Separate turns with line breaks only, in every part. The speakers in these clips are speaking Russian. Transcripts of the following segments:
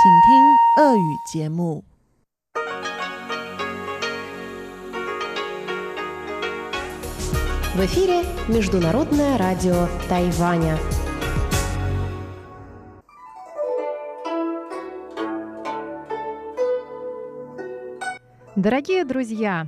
请听俄语节目。
В эфире Международное радио Тайваня.
Дорогие друзья,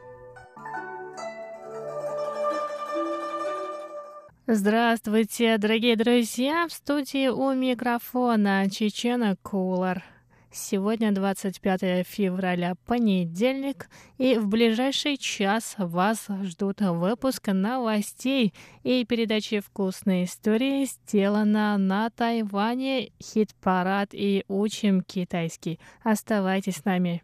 Здравствуйте, дорогие друзья! В студии у микрофона Чечена Кулар. Сегодня 25 февраля, понедельник, и в ближайший час вас ждут выпуск новостей и передачи «Вкусные истории» сделана на Тайване, хит-парад и учим китайский. Оставайтесь с нами.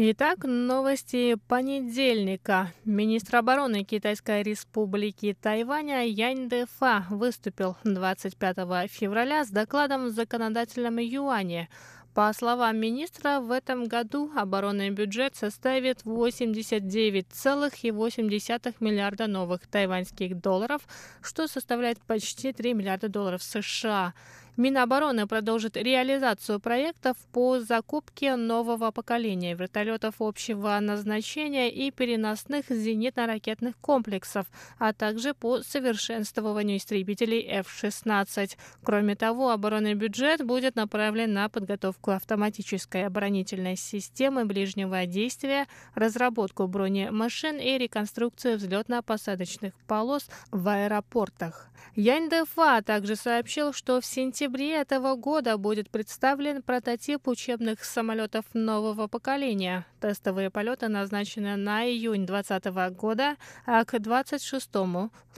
Итак, новости понедельника. Министр обороны Китайской республики Тайваня Янь Дэфа выступил 25 февраля с докладом в законодательном юане. По словам министра, в этом году оборонный бюджет составит 89,8 миллиарда новых тайваньских долларов, что составляет почти 3 миллиарда долларов США. Минобороны продолжит реализацию проектов по закупке нового поколения вертолетов общего назначения и переносных зенитно-ракетных комплексов, а также по совершенствованию истребителей F-16. Кроме того, оборонный бюджет будет направлен на подготовку автоматической оборонительной системы ближнего действия, разработку бронемашин и реконструкцию взлетно-посадочных полос в аэропортах. Янь Дэфа также сообщил, что в сентябре этого года будет представлен прототип учебных самолетов нового поколения. Тестовые полеты назначены на июнь 2020 года, а к 26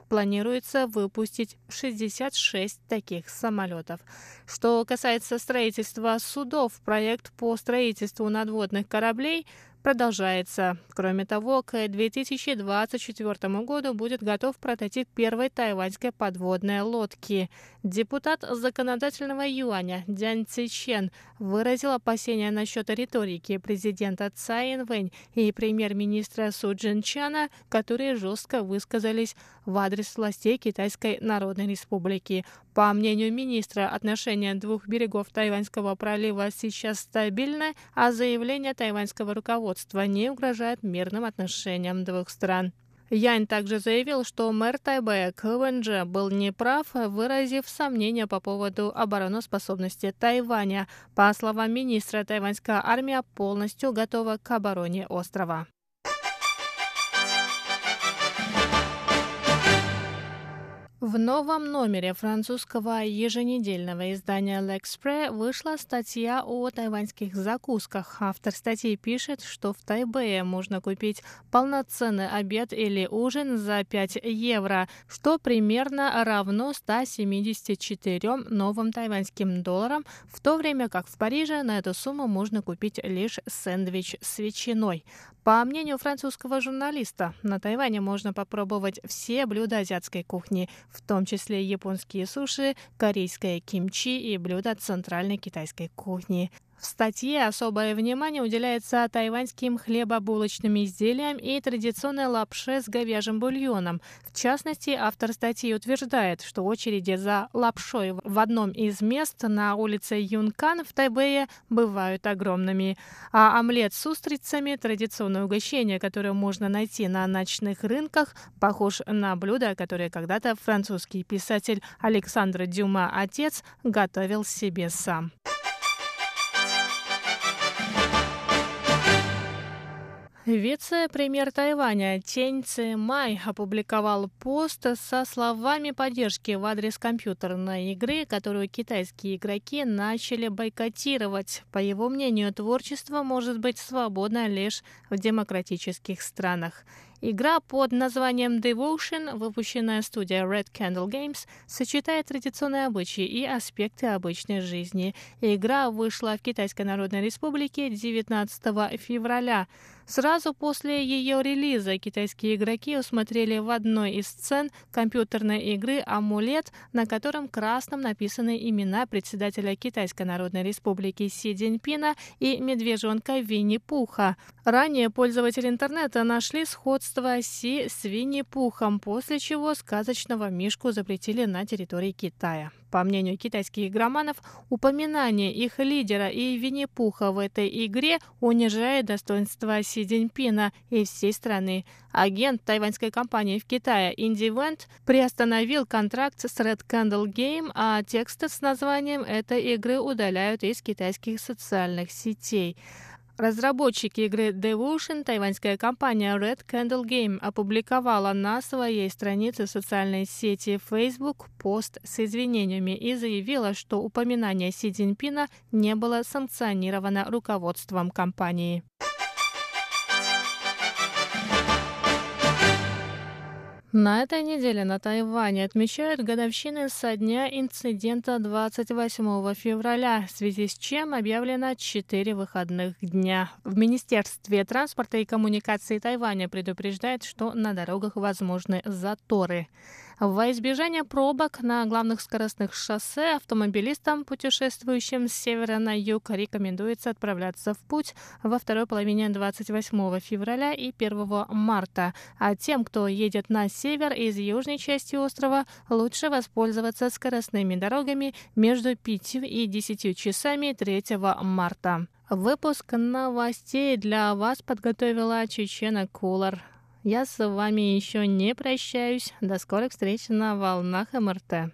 планируется выпустить 66 таких самолетов. Что касается строительства судов, проект по строительству надводных кораблей – продолжается. Кроме того, к 2024 году будет готов прототип первой тайваньской подводной лодки. Депутат законодательного юаня Дян Цичен выразил опасения насчет риторики президента Цай Инвэнь и премьер-министра Су Джин Чана, которые жестко высказались в адрес властей Китайской Народной Республики. По мнению министра, отношения двух берегов Тайваньского пролива сейчас стабильны, а заявление тайваньского руководства не угрожает мирным отношениям двух стран. Янь также заявил, что мэр Тайбэя Квэнджи был неправ, выразив сомнения по поводу обороноспособности Тайваня. По словам министра, тайваньская армия полностью готова к обороне острова. В новом номере французского еженедельного издания «L'Express» вышла статья о тайваньских закусках. Автор статьи пишет, что в Тайбэе можно купить полноценный обед или ужин за 5 евро, что примерно равно 174 новым тайваньским долларам, в то время как в Париже на эту сумму можно купить лишь сэндвич с ветчиной. По мнению французского журналиста, на Тайване можно попробовать все блюда азиатской кухни, в том числе японские суши, корейское кимчи и блюда центральной китайской кухни. В статье особое внимание уделяется тайваньским хлебобулочным изделиям и традиционной лапше с говяжьим бульоном. В частности, автор статьи утверждает, что очереди за лапшой в одном из мест на улице Юнкан в Тайбэе бывают огромными. А омлет с устрицами, традиционное угощение, которое можно найти на ночных рынках, похож на блюдо, которое когда-то французский писатель Александр Дюма отец готовил себе сам. Вице-премьер Тайваня Тень Май опубликовал пост со словами поддержки в адрес компьютерной игры, которую китайские игроки начали бойкотировать. По его мнению, творчество может быть свободно лишь в демократических странах. Игра под названием Devotion, выпущенная студией Red Candle Games, сочетает традиционные обычаи и аспекты обычной жизни. Игра вышла в Китайской Народной Республике 19 февраля. Сразу после ее релиза китайские игроки усмотрели в одной из сцен компьютерной игры амулет, на котором красным написаны имена председателя Китайской Народной Республики Си Цзиньпина и медвежонка Винни-Пуха. Ранее пользователи интернета нашли сходство Си с Винни-Пухом, после чего сказочного мишку запретили на территории Китая. По мнению китайских игроманов, упоминание их лидера и Винни-Пуха в этой игре унижает достоинство Си Цзиньпина и всей страны. Агент тайваньской компании в Китае IndieVent приостановил контракт с Red Candle Game, а тексты с названием этой игры удаляют из китайских социальных сетей. Разработчики игры Devotion, тайваньская компания Red Candle Game, опубликовала на своей странице социальной сети Facebook пост с извинениями и заявила, что упоминание Си Цзиньпина не было санкционировано руководством компании. На этой неделе на Тайване отмечают годовщины со дня инцидента 28 февраля, в связи с чем объявлено 4 выходных дня. В Министерстве транспорта и коммуникации Тайваня предупреждают, что на дорогах возможны заторы. Во избежание пробок на главных скоростных шоссе автомобилистам, путешествующим с севера на юг, рекомендуется отправляться в путь во второй половине 28 февраля и 1 марта. А тем, кто едет на север из южной части острова, лучше воспользоваться скоростными дорогами между 5 и 10 часами 3 марта. Выпуск новостей для вас подготовила Чечена Кулар. Я с вами еще не прощаюсь. До скорых встреч на волнах МРТ.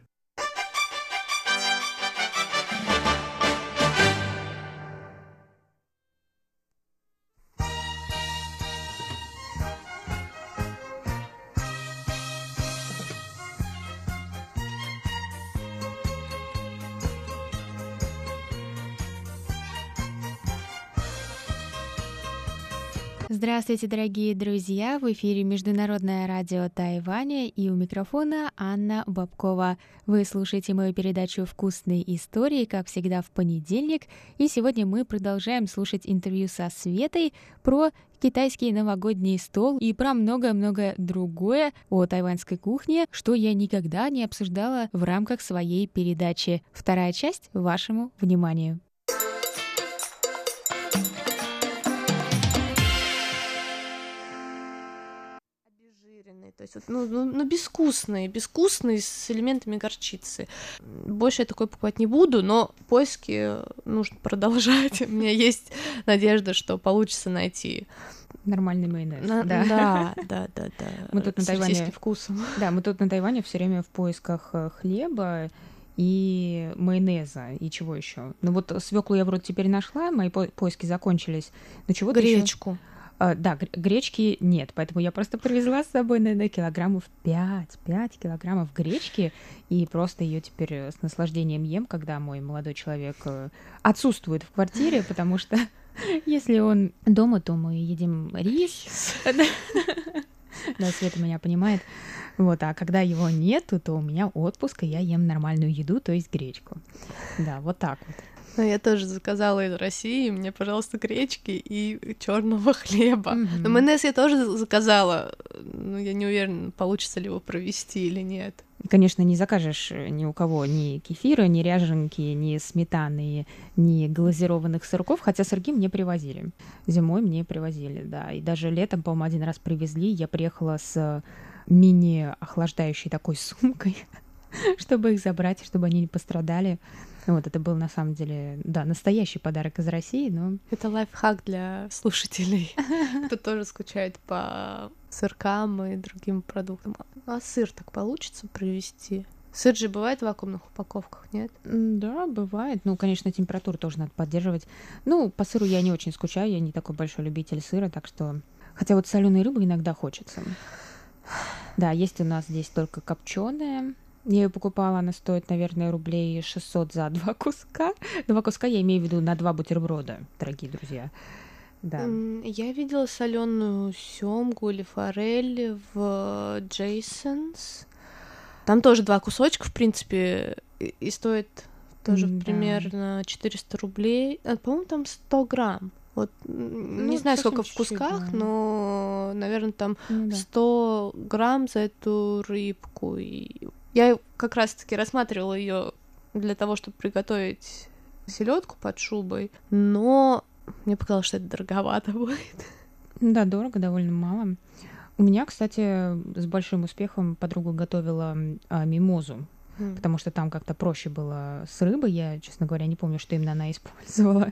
Здравствуйте, дорогие друзья! В эфире Международное радио Тайваня и у микрофона Анна Бабкова. Вы слушаете мою передачу «Вкусные истории», как всегда, в понедельник. И сегодня мы продолжаем слушать интервью со Светой про китайский новогодний стол и про многое-многое другое о тайваньской кухне, что я никогда не обсуждала в рамках своей передачи. Вторая часть вашему вниманию.
То есть, вот, ну, ну, ну, безвкусные, безвкусные с элементами горчицы. Больше я такой покупать не буду, но поиски нужно продолжать. У меня есть надежда, что получится найти
нормальный майонез.
На, да. да, да, да, да.
Мы тут на Тайване
вкусом.
Да, мы тут на Тайване все время в поисках э, хлеба и майонеза и чего еще. Ну вот свеклу я вроде теперь нашла, мои по поиски закончились. Но чего
Гречку. Еще...
А, да, гречки нет, поэтому я просто привезла с собой, наверное, килограммов 5, 5 килограммов гречки, и просто ее теперь э, с наслаждением ем, когда мой молодой человек э, отсутствует в квартире, потому что если он дома, то мы едим рис. Да, Света меня понимает. Вот, а когда его нету, то у меня отпуск, и я ем нормальную еду, то есть гречку. Да, вот так вот.
Ну, я тоже заказала из России, мне, пожалуйста, гречки и черного хлеба.
Мгм.
Но майонез я тоже заказала, но я не уверена, получится ли его провести или нет.
Конечно, не закажешь э, ни у кого ни кефира, ни ряженки, ни сметаны, ни глазированных сырков, хотя сырки мне привозили. Зимой мне привозили, да. И даже летом, по-моему, один раз привезли. Я приехала с мини-охлаждающей такой сумкой, чтобы их забрать, чтобы они не пострадали. Вот, это был на самом деле, да, настоящий подарок из России, но
Это лайфхак для слушателей, кто тоже скучает по сыркам и другим продуктам. А сыр так получится привезти? Сыр же бывает в вакуумных упаковках, нет?
Да, бывает. Ну, конечно, температуру тоже надо поддерживать. Ну, по сыру я не очень скучаю, я не такой большой любитель сыра, так что... Хотя вот соленой рыбы иногда хочется. Да, есть у нас здесь только копченая. Я ее покупала, она стоит, наверное, рублей 600 за два куска. Два куска я имею в виду на два бутерброда, дорогие друзья. Да.
Я видела соленую семгу или форель в Джейсонс. Там тоже два кусочка, в принципе, и стоит тоже
да.
примерно 400 рублей. А, по-моему, там 100 грамм. Вот м, не
Ну,
знаю, сколько в кусках,
да.
но, наверное, там
Ну да.
100 грамм за эту рыбку. И я как раз-таки рассматривала ее для того, чтобы приготовить селедку под шубой, но мне показалось, что это дороговато будет.
Да, дорого, довольно мало. У меня, кстати, с большим успехом подруга готовила а, мимозу, потому что там как-то проще было с рыбой. Я, честно говоря, не помню, что именно она использовала,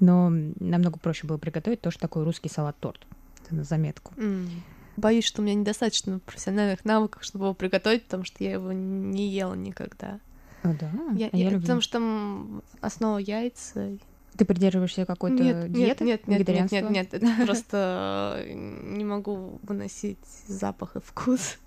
но намного проще было приготовить тоже такой русский салат-торт. Это на заметку.
М. Боюсь, что у меня недостаточно профессиональных навыков, чтобы его приготовить, потому что я его не ела никогда.
А, да?
Я-
А я
я-
люблю.
Потому что там основа яйца.
Ты придерживаешься какой-то
Нет, нет,
диеты?
нет, нет, нет, нет, нет, это просто не могу выносить запах и вкус.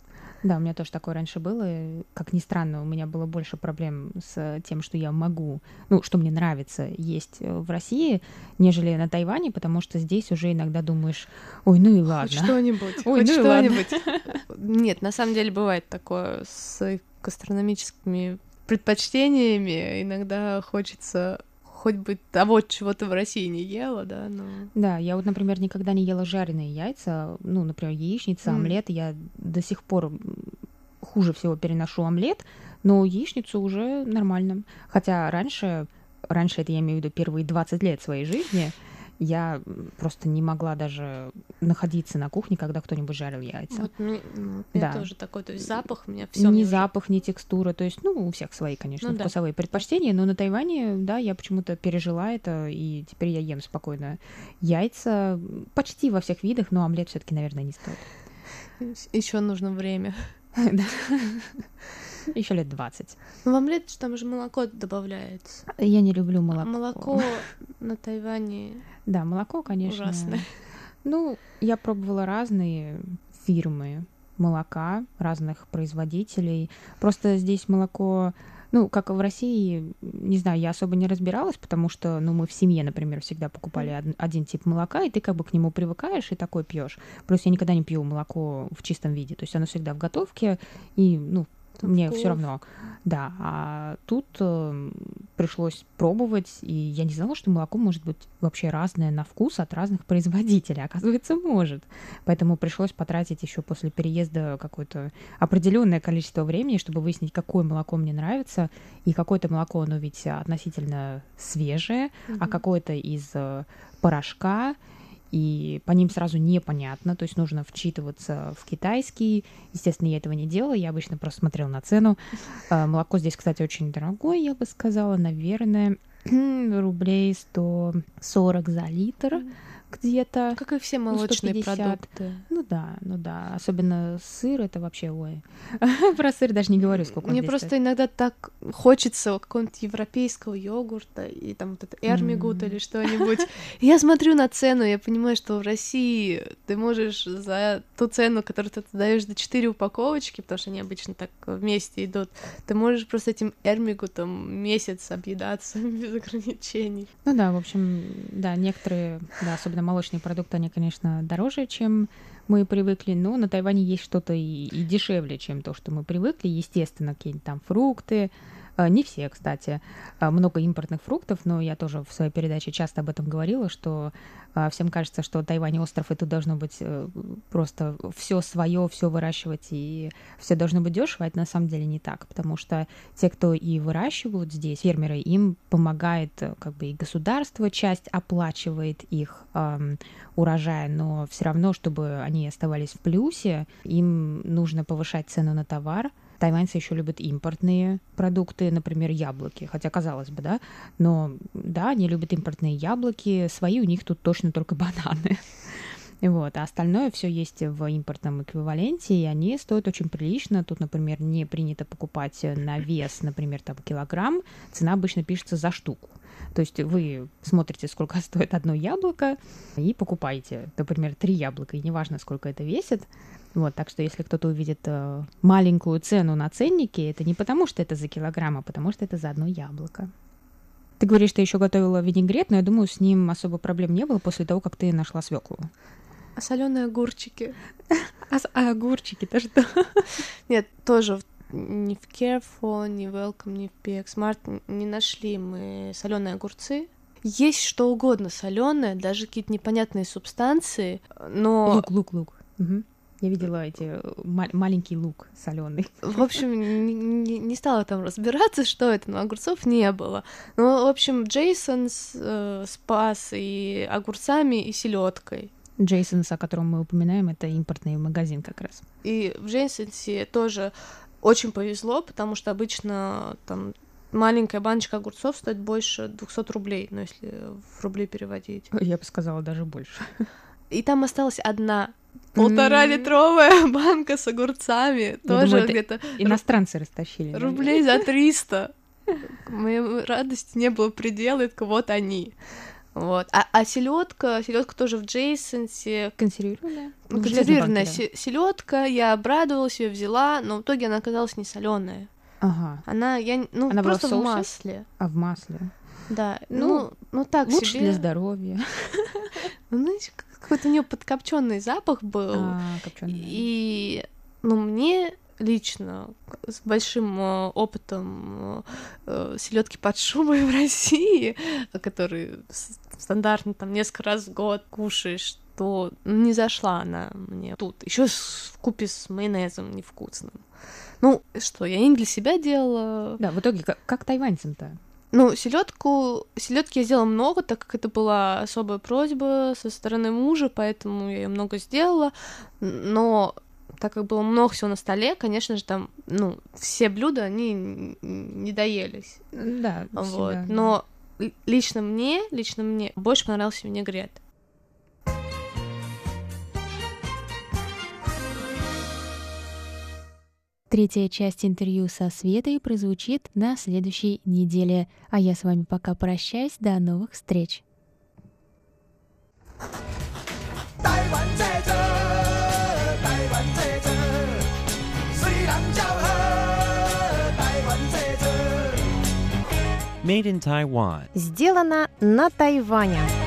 Да, у меня тоже такое раньше было. и, Как ни странно, у меня было больше проблем с тем, что я могу, ну, что мне нравится есть э, в России, нежели на Тайване, потому что здесь уже иногда думаешь, ой, ну и ладно.
Хоть что-нибудь,
Ой,
хоть
ну и ладно.
что-нибудь. Нет, на самом деле бывает такое с гастрономическими предпочтениями. Иногда хочется хоть бы того, чего ты в России не ела, да, но...
Да, я вот, например, никогда не ела жареные яйца, ну, например, яичница,
М.
омлет. Я до сих пор хуже всего переношу омлет, но яичницу уже нормально. Хотя раньше, раньше это я имею в виду первые 20 лет своей жизни, я просто не могла даже находиться на кухне, когда кто-нибудь жарил яйца.
Вот мне, ну,
Да.
тоже такой, то есть запах у меня все
ни запах, ни текстура. То есть, ну, у всех свои, конечно,
Ну да.
вкусовые предпочтения, но на Тайване, да, я почему-то пережила это, и теперь я ем спокойно яйца почти во всех видах, но омлет все-таки, наверное, не стоит.
Еще нужно время.
Еще лет 20.
Ну, в омлет же там же молоко добавляется.
Я не люблю молоко.
Молоко на Тайване
Да, молоко, конечно.
ужасное.
Ну, я пробовала разные фирмы молока, разных производителей. Просто здесь молоко, ну, как и в России, не знаю, я особо не разбиралась, потому что, ну, мы в семье, например, всегда покупали од- один тип молока, и ты как бы к нему привыкаешь и такой пьешь. Плюс я никогда не пью молоко в чистом виде, то есть оно всегда в готовке, и, ну,
Там
мне все равно. Да, а тут э, пришлось пробовать, и я не знала, что молоко может быть вообще разное на вкус от разных производителей. Оказывается, может. Поэтому пришлось потратить еще после переезда какое-то определенное количество времени, чтобы выяснить, какое молоко мне нравится. И какое-то молоко, оно ведь относительно свежее, а
Мгм.
какое-то из э, порошка. И по ним сразу непонятно, то есть нужно вчитываться в китайский. Естественно, я этого не делала, я обычно просто смотрела на цену. А, Молоко здесь, кстати, очень дорогое, я бы сказала, наверное, рублей 140 за литр где-то.
Как и все
Ну,
молочные
150.
продукты.
Ну да, ну да, особенно сыр, это вообще, ой. Про сыр даже не говорю, сколько
Мне просто
стоит.
иногда так хочется какого-нибудь европейского йогурта и там вот это эрмигут
М.
или что-нибудь. Я смотрю на цену, я понимаю, что в России ты можешь за ту цену, которую ты даешь за 4 упаковочки, потому что они обычно так вместе идут, ты можешь просто этим эрмигутом месяц объедаться без ограничений.
Ну да, в общем, да, некоторые, да, особенно молочные продукты, они, конечно, дороже, чем мы привыкли, но на Тайване есть что-то и, и дешевле, чем то, что мы привыкли. Естественно, какие-нибудь там фрукты, не все, кстати. А, много импортных фруктов, но я тоже в своей передаче часто об этом говорила, что а, всем кажется, что Тайвань остров, и тут должно быть э, просто все свое, все выращивать, и все должно быть дешево. Это на самом деле не так, потому что те, кто и выращивают здесь, фермеры, им помогает э, как бы и государство, часть оплачивает их эм, урожай, но все равно, чтобы они оставались в плюсе, им нужно повышать цену на товар, Тайваньцы еще любят импортные продукты, например, яблоки, хотя казалось бы, да, но да, они любят импортные яблоки, свои у них тут точно только бананы. Вот, а остальное все есть в импортном эквиваленте, и они стоят очень прилично. Тут, например, не принято покупать на вес, например, там килограмм. Цена обычно пишется за штуку. То есть вы смотрите, сколько стоит одно яблоко, и покупаете, например, три яблока, и неважно, сколько это весит. Вот, так что если кто-то увидит э, маленькую цену на ценнике, это не потому, что это за килограмм, а потому что это за одно яблоко. Ты говоришь, что еще готовила винегрет, но я думаю, с ним особо проблем не было после того, как ты нашла свеклу.
А соленые огурчики?
А, а огурчики-то что?
Нет, тоже ни в Careful, ни в Welcome, ни в PX Smart не нашли мы соленые огурцы. Есть что угодно соленое, даже какие-то непонятные субстанции, но...
Лук, лук, лук. Угу. Я видела эти э, ма- маленький лук соленый.
В общем, не, не, не стала там разбираться, что это, но огурцов не было. Ну, в общем, Джейсон с, э, спас и огурцами, и селедкой.
Джейсонс, о котором мы упоминаем, это импортный магазин как раз.
И в Джейсонсе тоже очень повезло, потому что обычно там маленькая баночка огурцов стоит больше 200 рублей, ну, если в рубли переводить.
Я бы сказала, даже больше.
И там осталась одна полтора литровая банка с огурцами. Я тоже где-то...
Иностранцы растащили.
Рублей за 300. Моей радости не было предела, только вот они. Вот. А, а селедка, селедка тоже в Джейсонсе.
Консервированная?
Ну, консервированная селедка, я обрадовалась, ее взяла, но в итоге она оказалась не соленая.
Ага.
Она, я, ну, она просто в, в масле.
А в масле?
Да, ну, ну, ну так
лучше
себе.
для здоровья.
Ну, знаете, какой-то у нее подкопченный запах был.
А,
и, ну, мне лично с большим э, опытом э, селедки под шубой в России, который стандартно там несколько раз в год кушаешь, то не зашла она мне тут. Еще в купе с майонезом невкусным. Ну, что, я не для себя делала.
Да, в итоге, как, как тайваньцам-то?
Ну, селедку, селедки я сделала много, так как это была особая просьба со стороны мужа, поэтому я ее много сделала. Но так как было много всего на столе, конечно же, там, ну, все блюда, они не доелись.
Да,
вот. Но да. лично мне, лично мне больше понравился винегрет.
Третья часть интервью со Светой прозвучит на следующей неделе. А я с вами пока прощаюсь. До новых встреч.
Made in Taiwan.
Сделано на Тайване.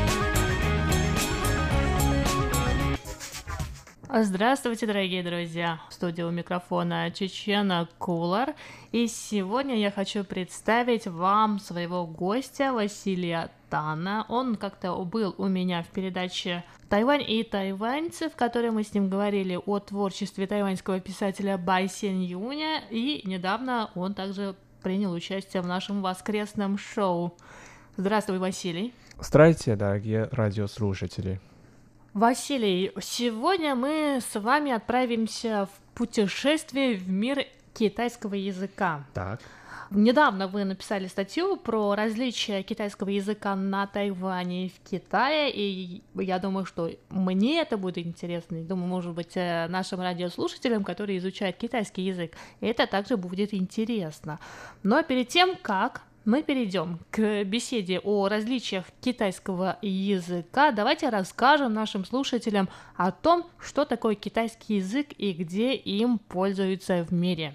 Здравствуйте, дорогие друзья! В студии у микрофона Чечена Кулар. И сегодня я хочу представить вам своего гостя Василия Тана. Он как-то был у меня в передаче «Тайвань и тайваньцы», в которой мы с ним говорили о творчестве тайваньского писателя Бай Сен Юня. И недавно он также принял участие в нашем воскресном шоу. Здравствуй, Василий.
Здравствуйте, дорогие радиослушатели.
Василий, сегодня мы с вами отправимся в путешествие в мир китайского языка.
Так.
Недавно вы написали статью про различия китайского языка на Тайване и в Китае, и я думаю, что мне это будет интересно, и думаю, может быть, э, нашим радиослушателям, которые изучают китайский язык, это также будет интересно. Но перед тем, как мы перейдем к беседе о различиях китайского языка. Давайте расскажем нашим слушателям о том, что такое китайский язык и где им пользуются в мире.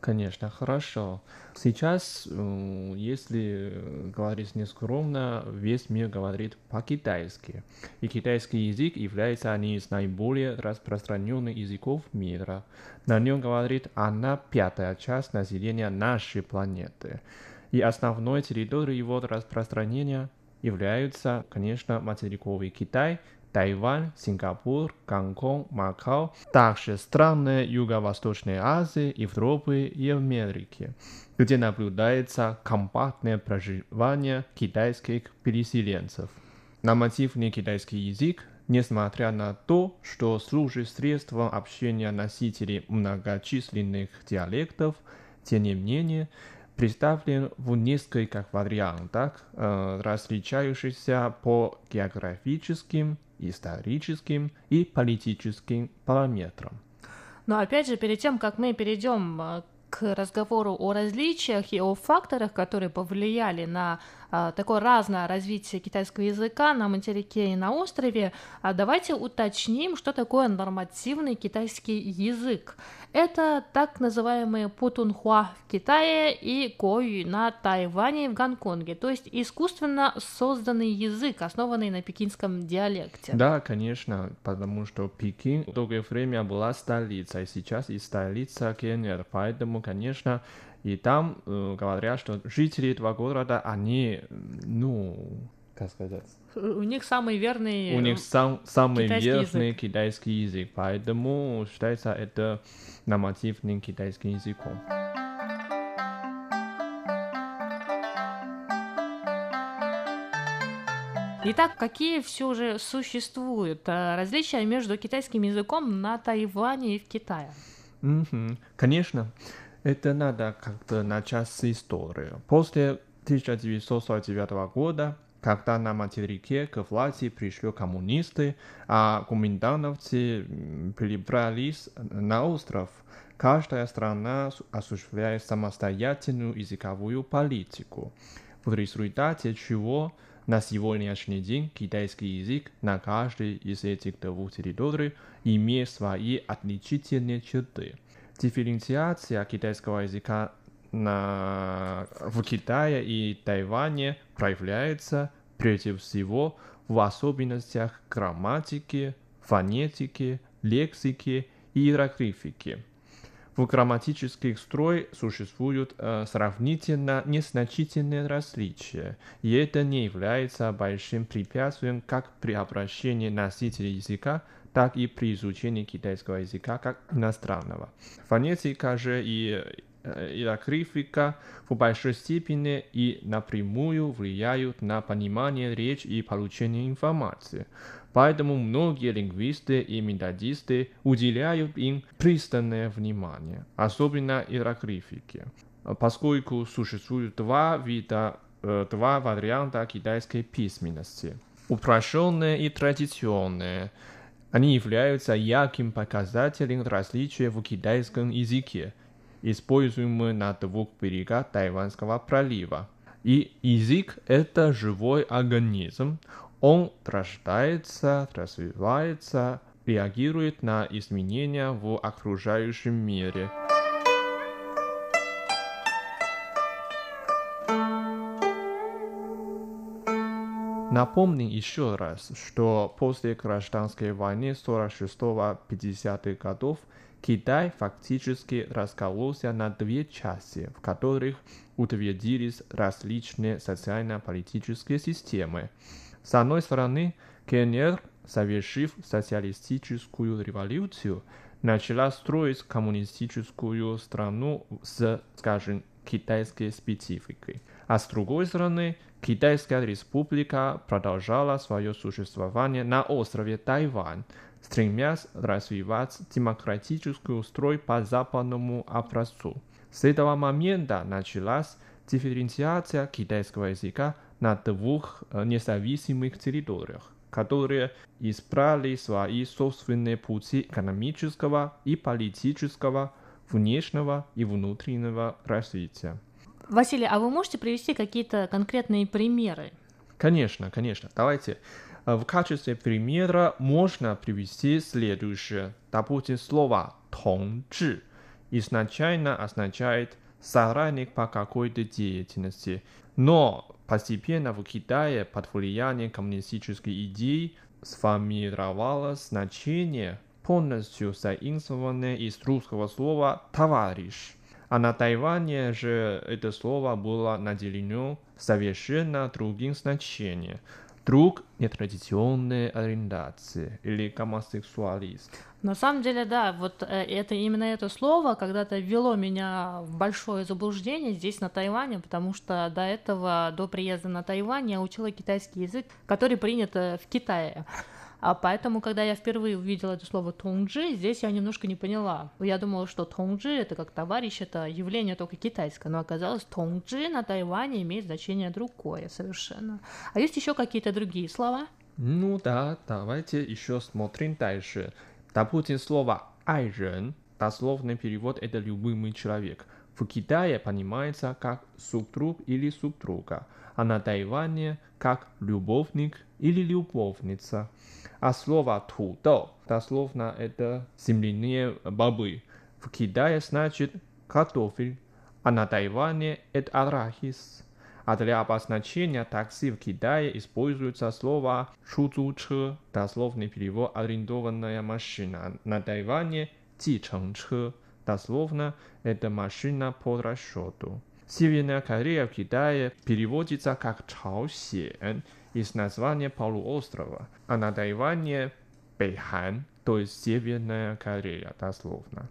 Конечно, хорошо. Сейчас, э, если говорить нескромно, весь мир говорит по-китайски. И китайский язык является одним из наиболее распространенных языков мира. На нем говорит одна пятая часть населения нашей планеты. И основной территорией его распространения являются, конечно, материковый Китай, Тайвань, Сингапур, Гонконг, Макао, также страны Юго-Восточной Азии, Европы и Америки, где наблюдается компактное проживание китайских переселенцев. Нормативный китайский язык, несмотря на то, что служит средством общения носителей многочисленных диалектов, тем не менее, представлен в нескольких вариантах, э, различающихся по географическим, историческим и политическим параметрам.
Но опять же, перед тем, как мы перейдем э, к разговору о различиях и о факторах, которые повлияли на такое разное развитие китайского языка на материке и на острове, а давайте уточним, что такое нормативный китайский язык. Это так называемые путунхуа в Китае и гою на Тайване и в Гонконге, то есть искусственно созданный язык, основанный на пекинском диалекте.
Да, конечно, потому что Пекин долгое время была столицей, сейчас и столица КНР, поэтому, конечно, и там э, говорят, что жители этого города, они, ну, как сказать?
У них самый верный
У них сам, самый
китайский
верный
язык.
китайский язык, поэтому считается это нормативным китайским языком.
Итак, какие все же существуют э, различия между китайским языком на Тайване и в Китае?
Мгм. Конечно, это надо как-то начать с истории. После 1949 года, когда на материке к власти пришли коммунисты, а комендантовцы м, перебрались на остров, каждая страна осуществляет самостоятельную языковую политику, в результате чего на сегодняшний день китайский язык на каждой из этих двух территорий имеет свои отличительные черты. Дифференциация китайского языка на... в Китае и Тайване проявляется прежде всего в особенностях грамматики, фонетики, лексики и иероглифики. В грамматических строй существуют э, сравнительно незначительные различия, и это не является большим препятствием как при обращении носителей языка, так и при изучении китайского языка как иностранного. Фонетика же и э, иероглифика в большой степени и напрямую влияют на понимание речи и получение информации. Поэтому многие лингвисты и методисты уделяют им пристальное внимание, особенно иероглифике, поскольку существует два вида, э, два варианта китайской письменности. Упрощенные и традиционные. Они являются ярким показателем различия в китайском языке, используемый на двух берегах Тайванского пролива. И язык – это живой организм. Он рождается, развивается, реагирует на изменения в окружающем мире. Напомним еще раз, что после гражданской войны 46-50-х годов Китай фактически раскололся на две части, в которых утвердились различные социально-политические системы. С одной стороны, КНР, совершив социалистическую революцию, начала строить коммунистическую страну с, скажем, китайской спецификой. А с другой стороны, Китайская республика продолжала свое существование на острове Тайвань, стремясь развивать демократический строй по западному образцу. С этого момента началась дифференциация китайского языка на двух э, независимых территориях, которые избрали свои собственные пути экономического и политического, внешнего и внутреннего развития.
Василий, а вы можете привести какие-то конкретные примеры?
Конечно, конечно. Давайте. Э, В качестве примера можно привести следующее. Допустим, слово «тончи» изначально означает «соратник по какой-то деятельности», но постепенно в Китае под влиянием коммунистической идеи сформировалось значение, полностью заимствованное из русского слова «товарищ». А на Тайване же это слово было наделено совершенно другим значением. Друг нетрадиционной ориентации или гомосексуалист.
На самом деле, да, вот э, это именно это слово когда-то ввело меня в большое заблуждение здесь, на Тайване, потому что до этого, до приезда на Тайвань, я учила китайский язык, который принят э, в Китае. А поэтому, когда я впервые увидела это слово тонджи, здесь я немножко не поняла. Я думала, что тонджи это как товарищ, это явление только китайское, но оказалось, тонджи на Тайване имеет значение другое совершенно. А есть еще какие-то другие слова?
Ну да, давайте еще смотрим дальше. Допустим, слово «айрен», дословный перевод – это «любимый человек». В Китае понимается как супруг или супруга, а на Тайване как любовник или любовница. А слово «тудо» дословно это «земляные бобы». В Китае значит «картофель», а на Тайване это «арахис». А для обозначения такси в Китае используется слово «шузуче», дословный перевод «арендованная машина». На Тайване «тичengче», дословно это машина по расчету. Северная Корея в Китае переводится как Чаосен из названия полуострова, а на Тайване Бэйхан, то есть Северная Корея, дословно.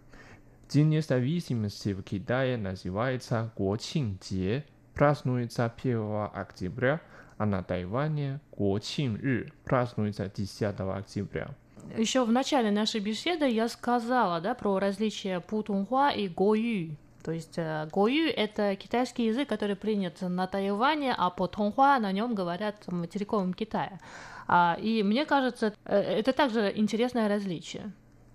День независимости в Китае называется Гуоқин-Jie, празднуется 1 октября, а на Тайване Гуоқин-Ры празднуется 10 октября.
Еще в начале нашей беседы я сказала да, про различия Путунхуа и Гою. То есть э, Гою — это китайский язык, который принят на Тайване, а по Тонхуа на нем говорят в материковом Китае. А, и мне кажется, э, это также интересное различие.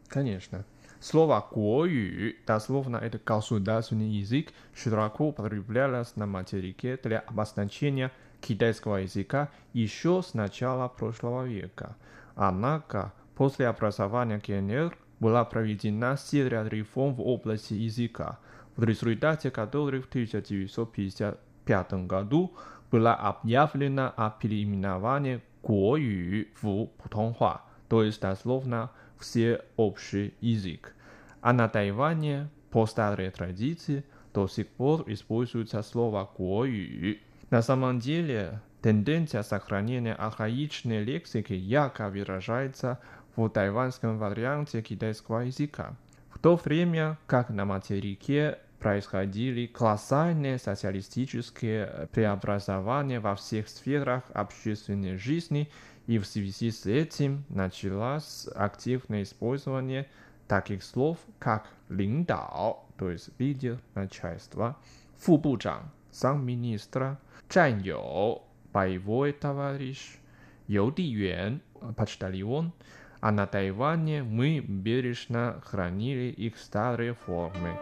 Конечно. Слово «гуою» дословно это государственный язык широко употреблялось на материке для обозначения китайского языка еще с начала прошлого века. Однако после образования КНР была проведена серия реформ в области языка, в результате которых в 1955 году была объявлена о переименовании Гуою в Путонхуа, то есть дословно всеобщий язык. А на Тайване по старой традиции до сих пор используется слово Гуою. На самом деле, тенденция сохранения архаичной лексики ярко выражается в тайванском варианте китайского языка. В то время как на материке происходили колоссальные социалистические преобразования во всех сферах общественной жизни, и в связи с этим началось активное использование таких слов, как «линдао», то есть лидер начальства, «фубуджан», замминистра, «чаньо», боевой товарищ, «юдиюэн», почтальон, а на Тайване мы бережно хранили их старые формы.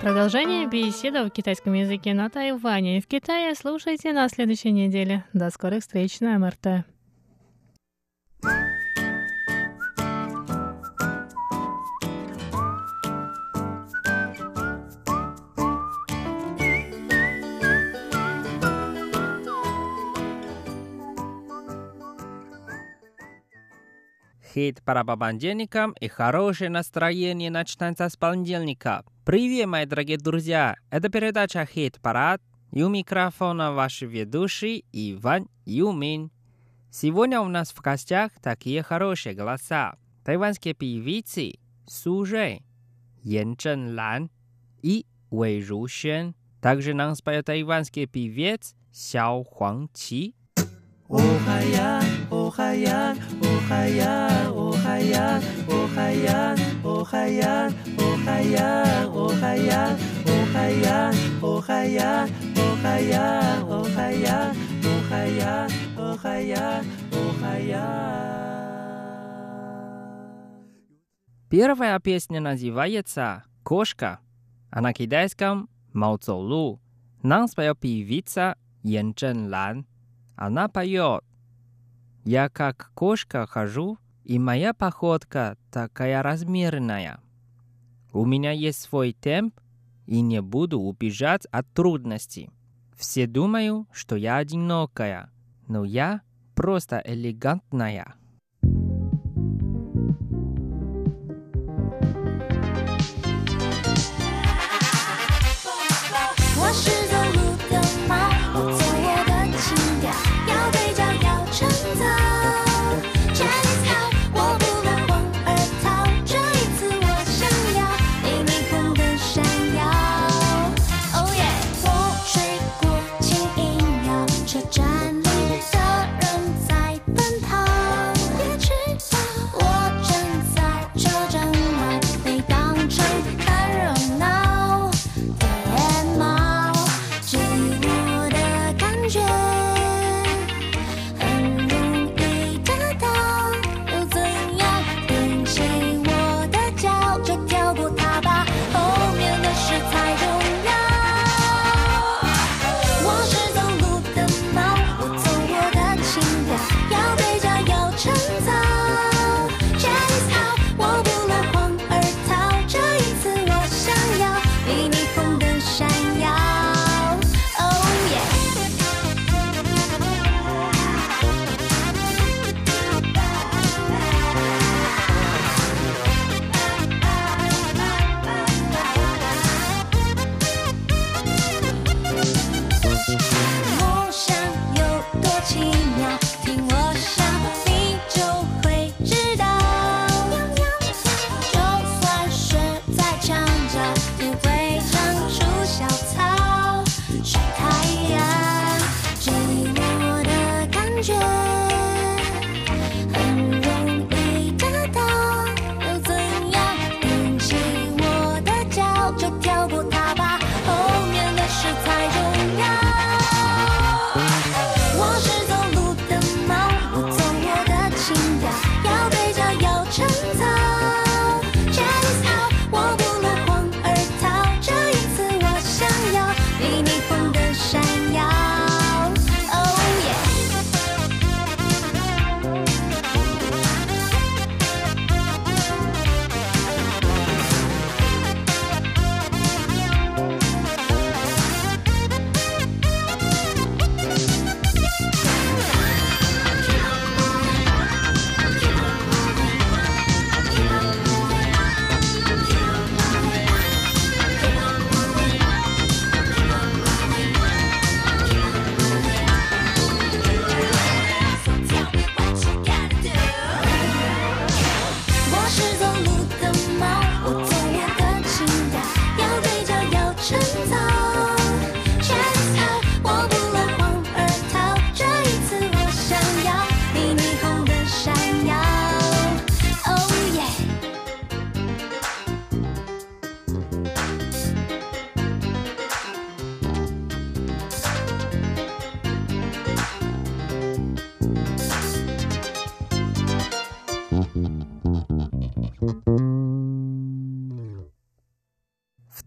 Продолжение беседы в китайском языке на Тайване и в Китае слушайте на следующей неделе. До скорых встреч на МРТ.
Хит para понедельникам и хорошее настроение начинается с понедельника. Привет, мои дорогие друзья! Это передача Хит Парад. И у микрофона ваш ведущий Иван Юмин. Сегодня у нас в гостях такие хорошие голоса. Тайванские певицы Су Жэй, Ян Чжэн Лан и Вэй Ру Xuan. Также нам споет тайванский певец Сяо Хуang Qi. Первая песня называется «Кошка», а на китайском «Маоцоулу». Нам споет певица Ян Чжэн Лан. Она поет. Я как кошка хожу, и моя походка такая размерная. У меня есть свой темп, и не буду убежать от трудностей. Все думают, что я одинокая, но я просто элегантная.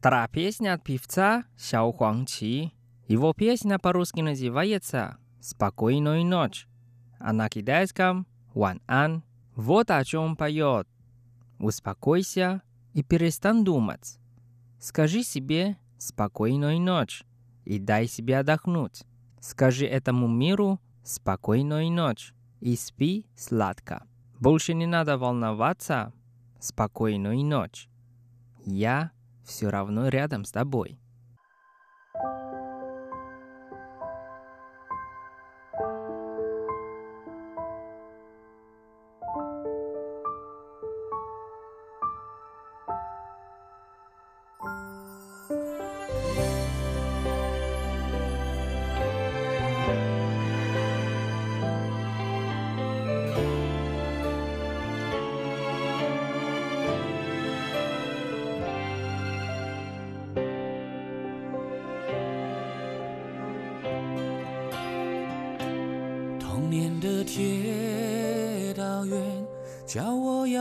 Вторая песня от певца Сяо Хуang Чи. Его песня по-русски называется «Спокойной ночь», а на китайском «Ван Ан». Вот о чем поет. Успокойся и перестань думать. Скажи себе «Спокойной ночь» и дай себе отдохнуть. Скажи этому миру «Спокойной ночь» и спи сладко. Больше не надо волноваться. Спокойной ночи. Я все равно рядом с тобой.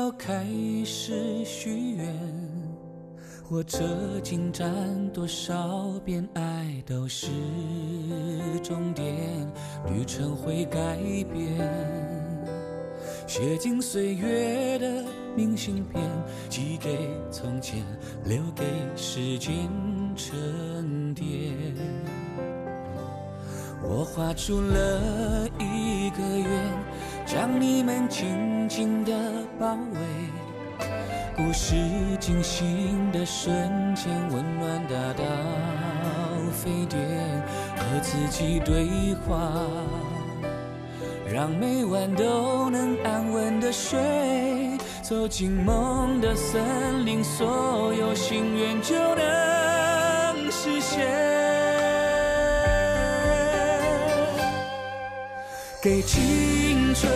我开始许愿火车进站多少遍爱都是终点旅程会改变。写进岁月的明信片寄给从前留给时间沉淀。我画出了一个圆将你们紧紧地包围。故事进行的瞬间，温暖达到沸点，和自己对话，让每晚都能安稳的睡。走进梦的森林，所有心愿就能实现。给青春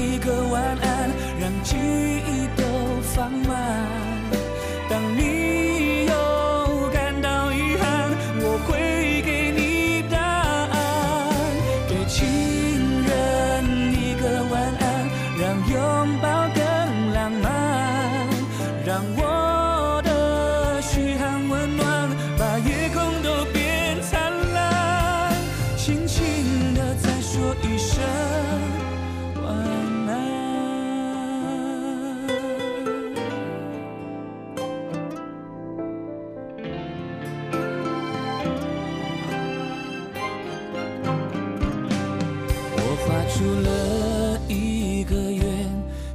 一个晚安，让记忆都放我画出了一个圆，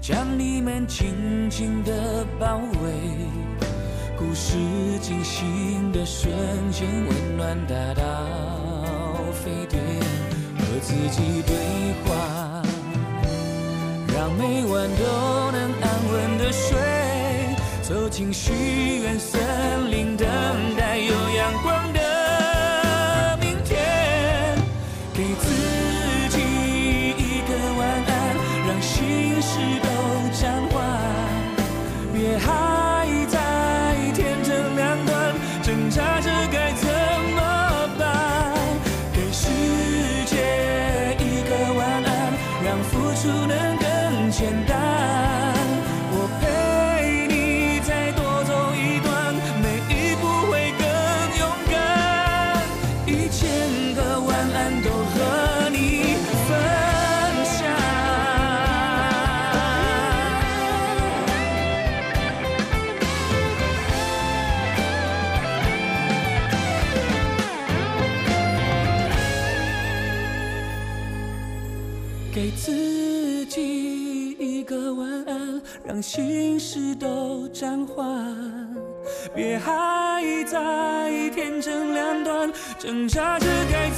将你们紧紧的包围。故事进行的瞬间，温暖达到沸点，和自己对话，让每晚都能安稳的睡。走进许愿森都暂缓，别还在天真两端，挣扎着该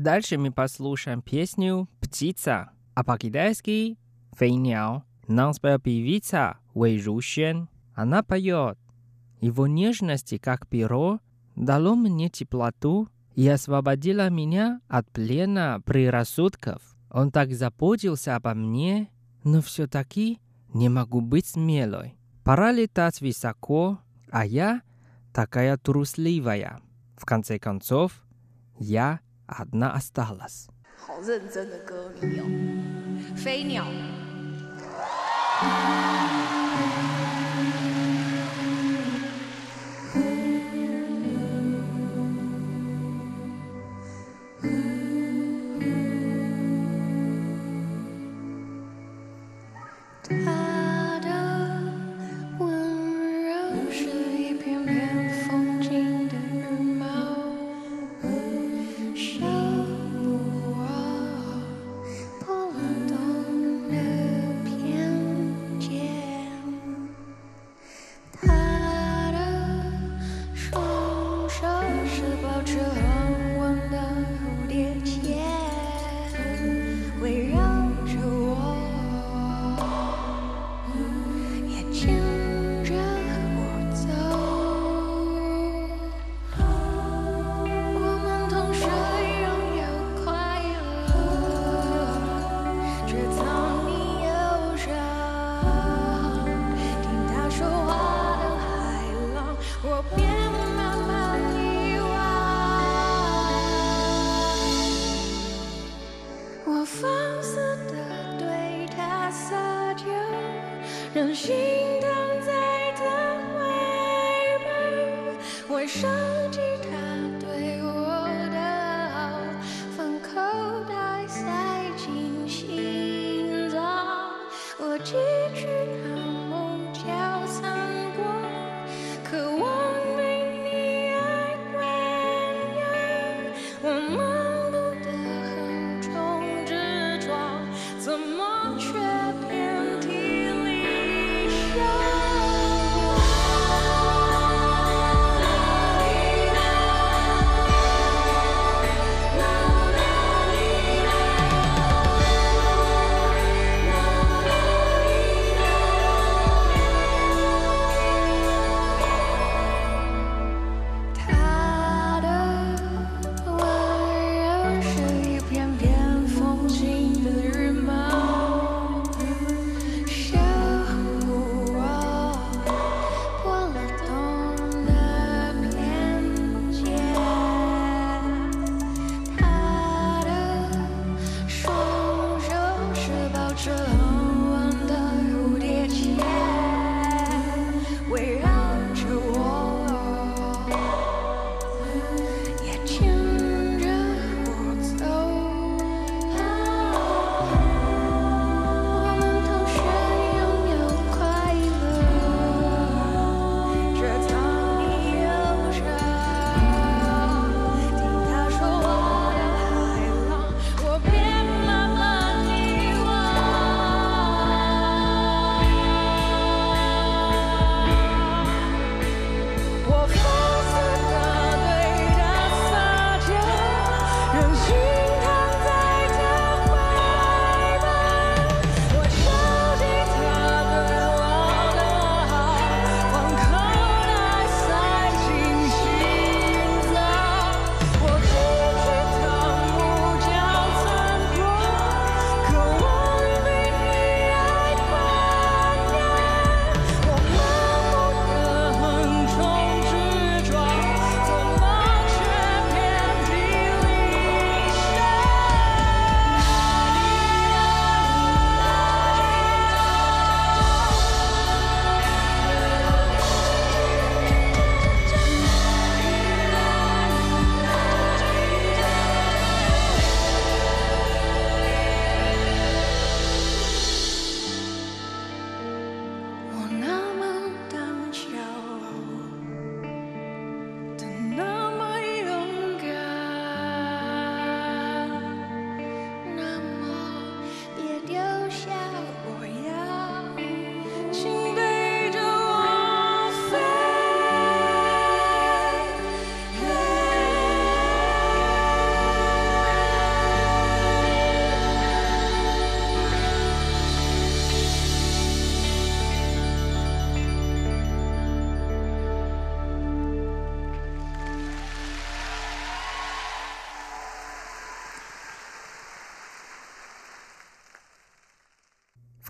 Дальше мы послушаем песню «Птица», а по-китайски «Фейняо». Нам споет певица Вэй Рушен. Она поет «Его нежности, как перо, дало мне теплоту и освободило меня от плена предрассудков. Он так заботился обо мне, но все-таки не могу быть смелой. Пора летать высоко, а я такая трусливая. В конце концов, я одна осталась.
好认真的歌迷哦，飞鸟。 放肆的对他撒娇，让心躺在他怀抱。我收集他对我的好，放口袋塞进心脏。我记。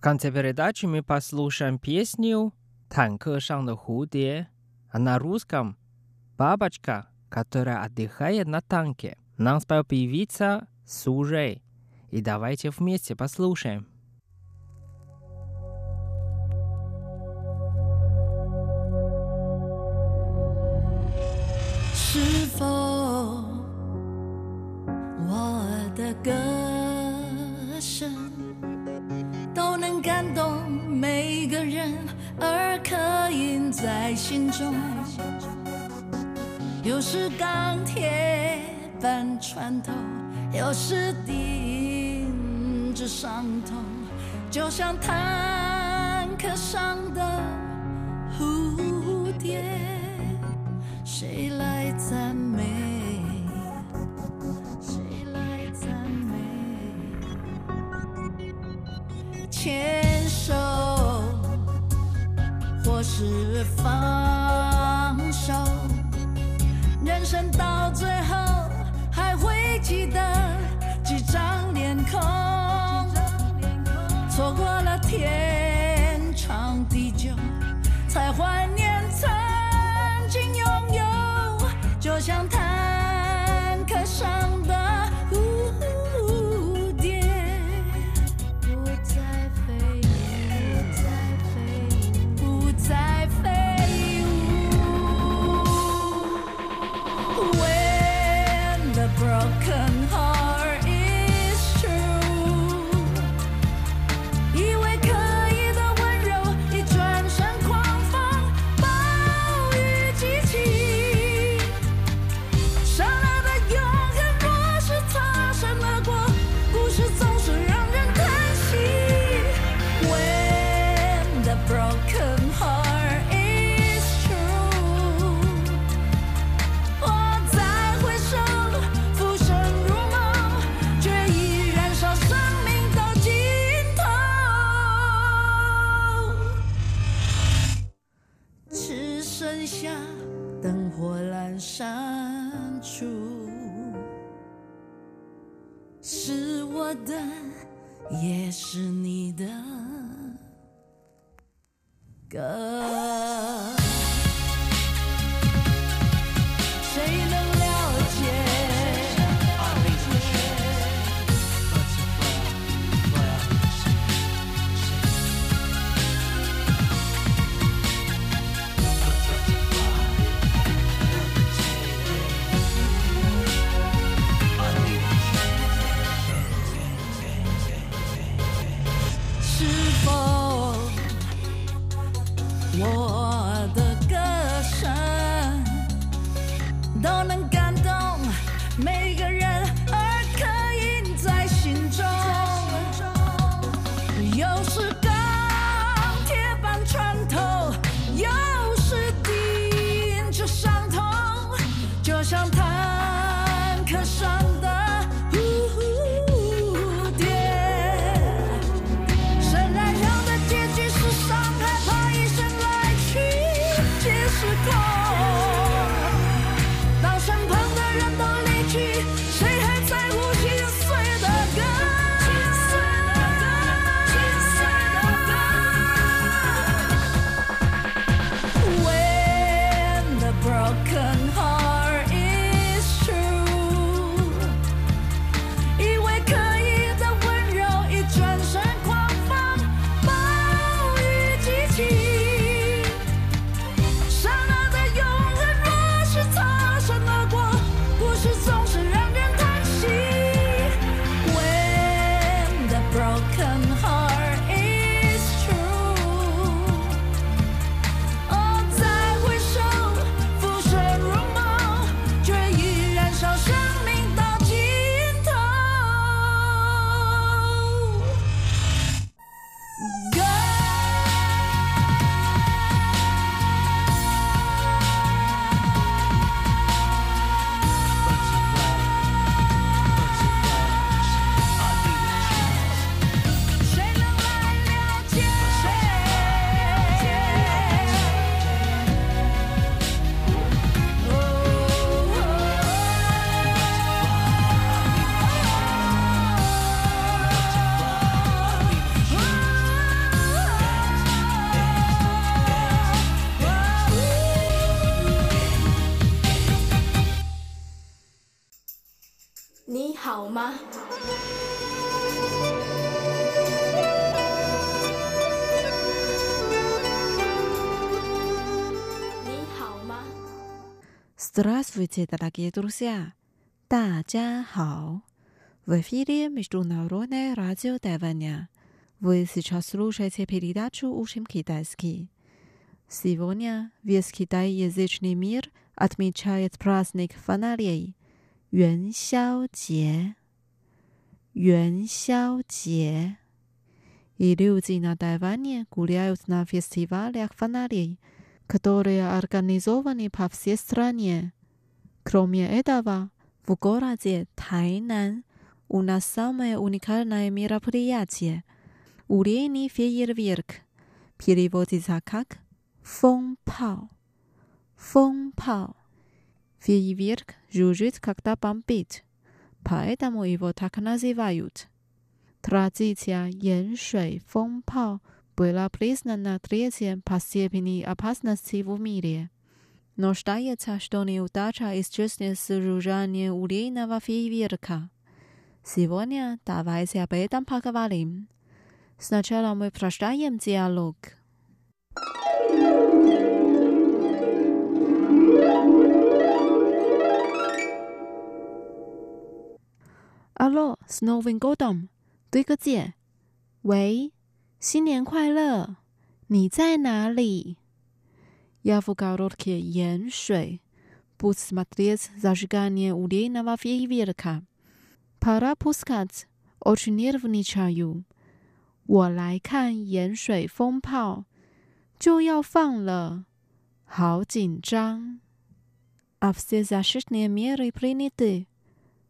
В конце передачи мы послушаем песню «Танка шан худе», а на русском «Бабочка, которая отдыхает на танке». Нам споет певица Сужей. И давайте вместе послушаем.
在心中，有时钢铁般穿透，有时顶着伤痛，就像坦克上的蝴蝶。谁来在？是放手人生到最后还会记得几张脸孔。错过了天
Здравствуйте, дорогие друзья! 大家好! В эфире Международное радио Тайваня. Вы сейчас слушаете передачу «Учим китайский». Сегодня весь китайязычный мир отмечает праздник фонарей – 元宵节。元宵节. И люди на Тайване гуляют на фестивалях фонарей, которые организованы по всей стране. Кроме этого, в городе Тайнан у нас самое уникальное мероприятие – урений фейерверк, переводится как «фонпао». «Фонпао». Фейерверк жужжит, когда бомбит, поэтому его так называют. Традиция «Яншуй фонпао» была признана третьим по степени опасности в мире. Но считается, что неудача исчезнет с жужжания урейного фейерверка. Сегодня давайте об этом поговорим. Сначала мы прочитаем диалог. Алло, с Новым годом! 对个姐，喂，新年快乐！你在哪里 ？Я в городке 盐水 Будь смотреть зажигание урейного фейерверка. Пора пускать. Очень нервничаю. 我来看盐水风炮，就要放了，好紧张。А все защитные меры приняты.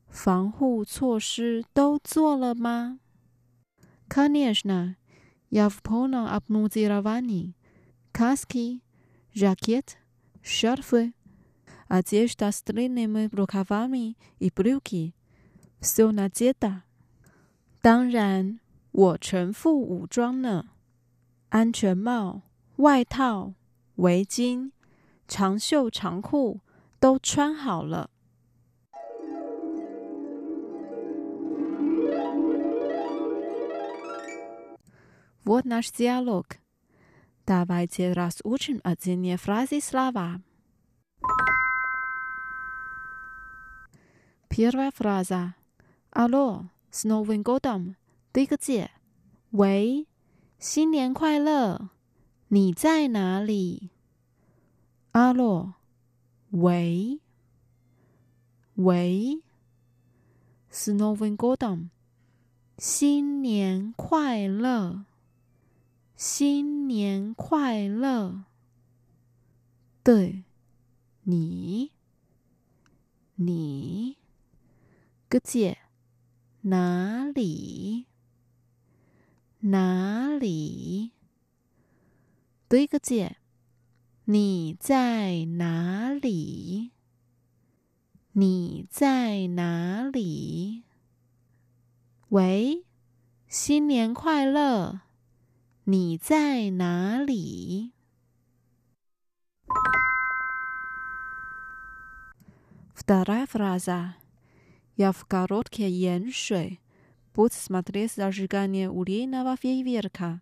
防护措施都做了吗？Конечно, я в полном обмундировании. Каски, жакет, шарфы, одежда с длинными рукавами и брюки. Все надето. 当然，我全副武装呢，安全帽、外套、围巾、长袖长裤都穿好了。Вот наш диалог. Давайте разучим отдельные фразы и слова. Первая фраза. Алло, с Новым годом! 第一个字，喂，新年快乐！你在哪里？阿洛，喂，喂，с Новым годом！新年快乐！ 新年快乐！对，你，你，个字，哪里？哪里？对个字，你在哪里？你在哪里？喂，新年快乐！你在哪里？Вторая фраза. Я в короткий яншуй. Будь смотреть зажигание улейного фейерверка.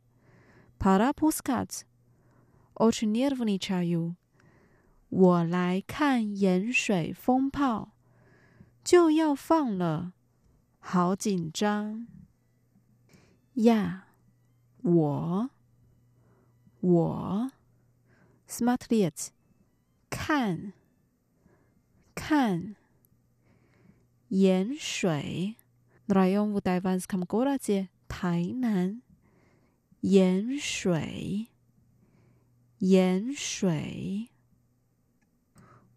Пора пускать. Очень нервничаю. 我来看盐水风炮，就要放了，好紧张呀！ 我，我，smartlet，看，看，盐水，rayon u d a v a n s k a m g o r a 街，台南，盐水，盐水，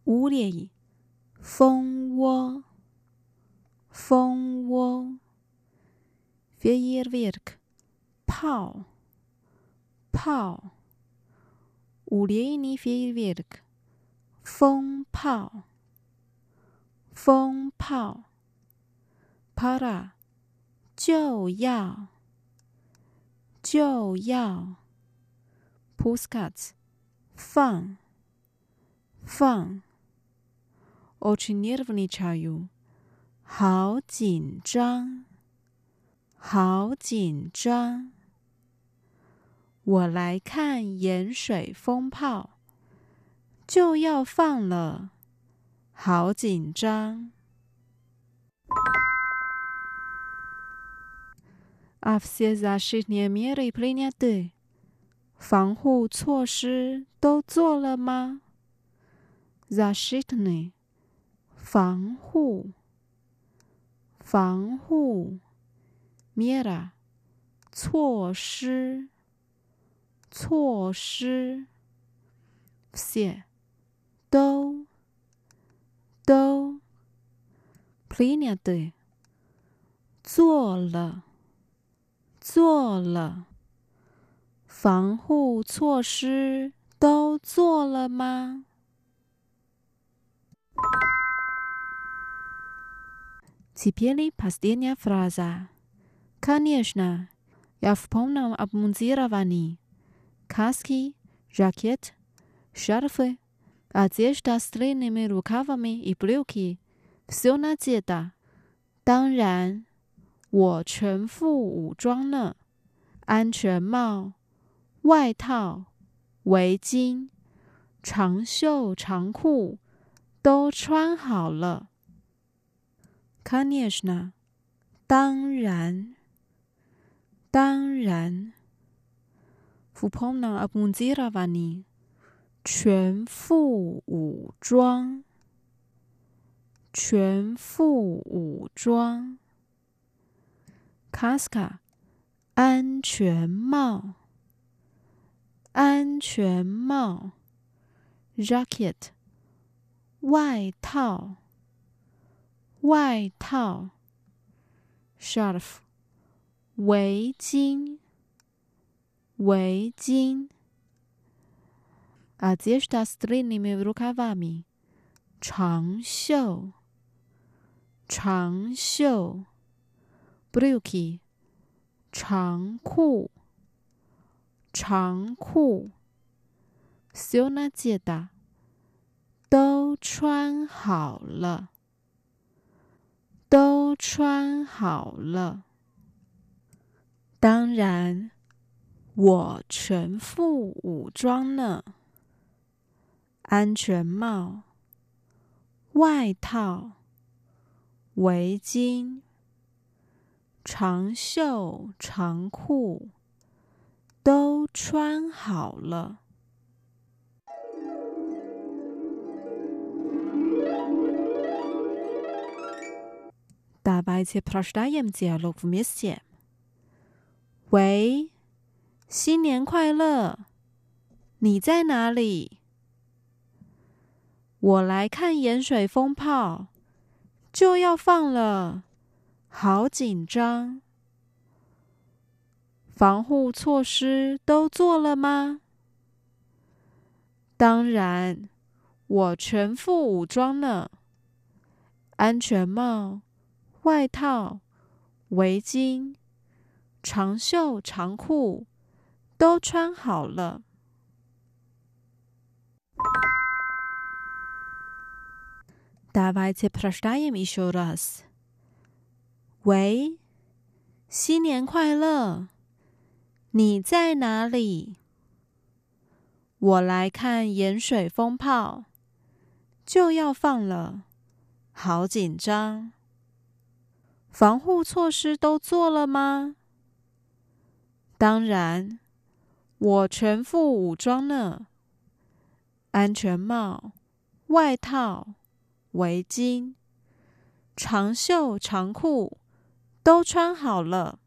屋里，蜂窝，蜂窝，fjärrverk。Fjärr 炮炮五连尼 фейерверк 风炮风炮 пора 就要就要 пускать 放放 очень нервничаю 好紧张好紧张 我来看盐水风炮，就要放了，好紧张。A vse zaštitne 德防护措施都做了吗？Zaštitne，防护，防护，mjera，措施。措施，все 都都，приняты 做了做了，防护措施都做了吗？Теперь последняя фраза. Конечно, я в полном обмундировании. каски, жакет, шарфы, одежда с длинными рукавами и брюки, все надето. 当然，我全副武装呢，安全帽、外套、围巾、长袖长裤都穿好了。Конечно，当然，当然。 fupona abunziravani，全副武装，全副武装。Kaska，安全帽，安全帽。Jacket，外套，外套。Sharf，围巾。围巾，одежда с длинными рукавами，长袖，长袖，брюки， 长裤，长裤。все надето，都穿好了，都穿好了。当然， 我全副武装呢，安全帽、外套、围巾、长袖、长裤都穿好了。喂？新年快乐！你在哪里？我来看盐水风炮，就要放了，好紧张。防护措施都做了吗？当然，我全副武装呢，安全帽、外套、围巾、长袖长裤都穿好了。Давайте прочитаем еще раз. 喂，新年快乐！你在哪里？我来看盐水风炮，就要放了，好紧张。防护措施都做了吗？当然， 我全副武装呢，安全帽、外套。围巾、长袖长裤都穿好了。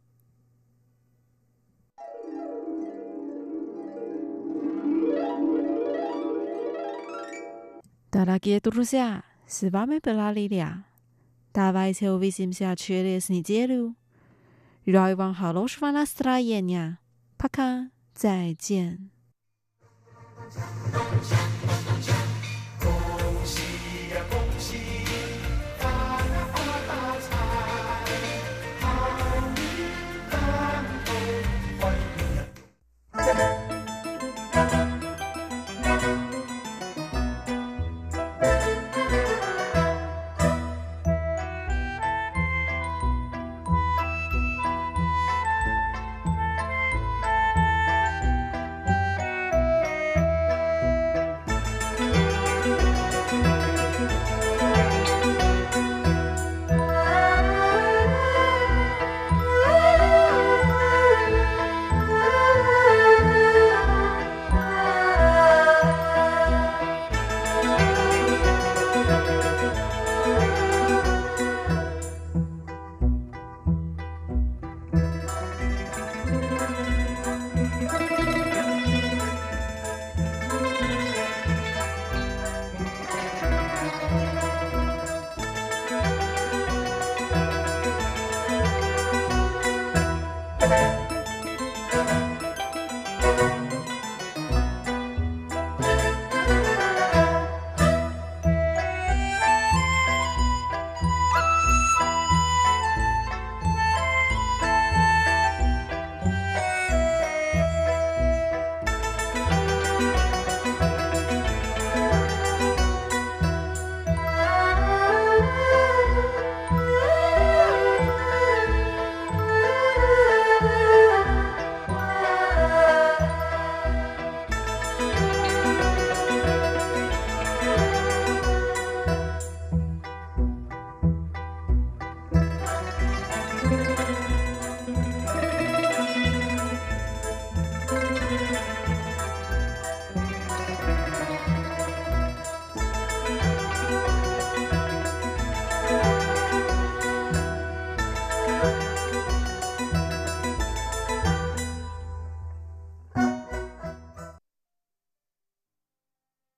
Дорогие друзья, с вами была Лилия. Давайте увидимся через неделю. Желаю вам хорошего настроения. Пока. 再见。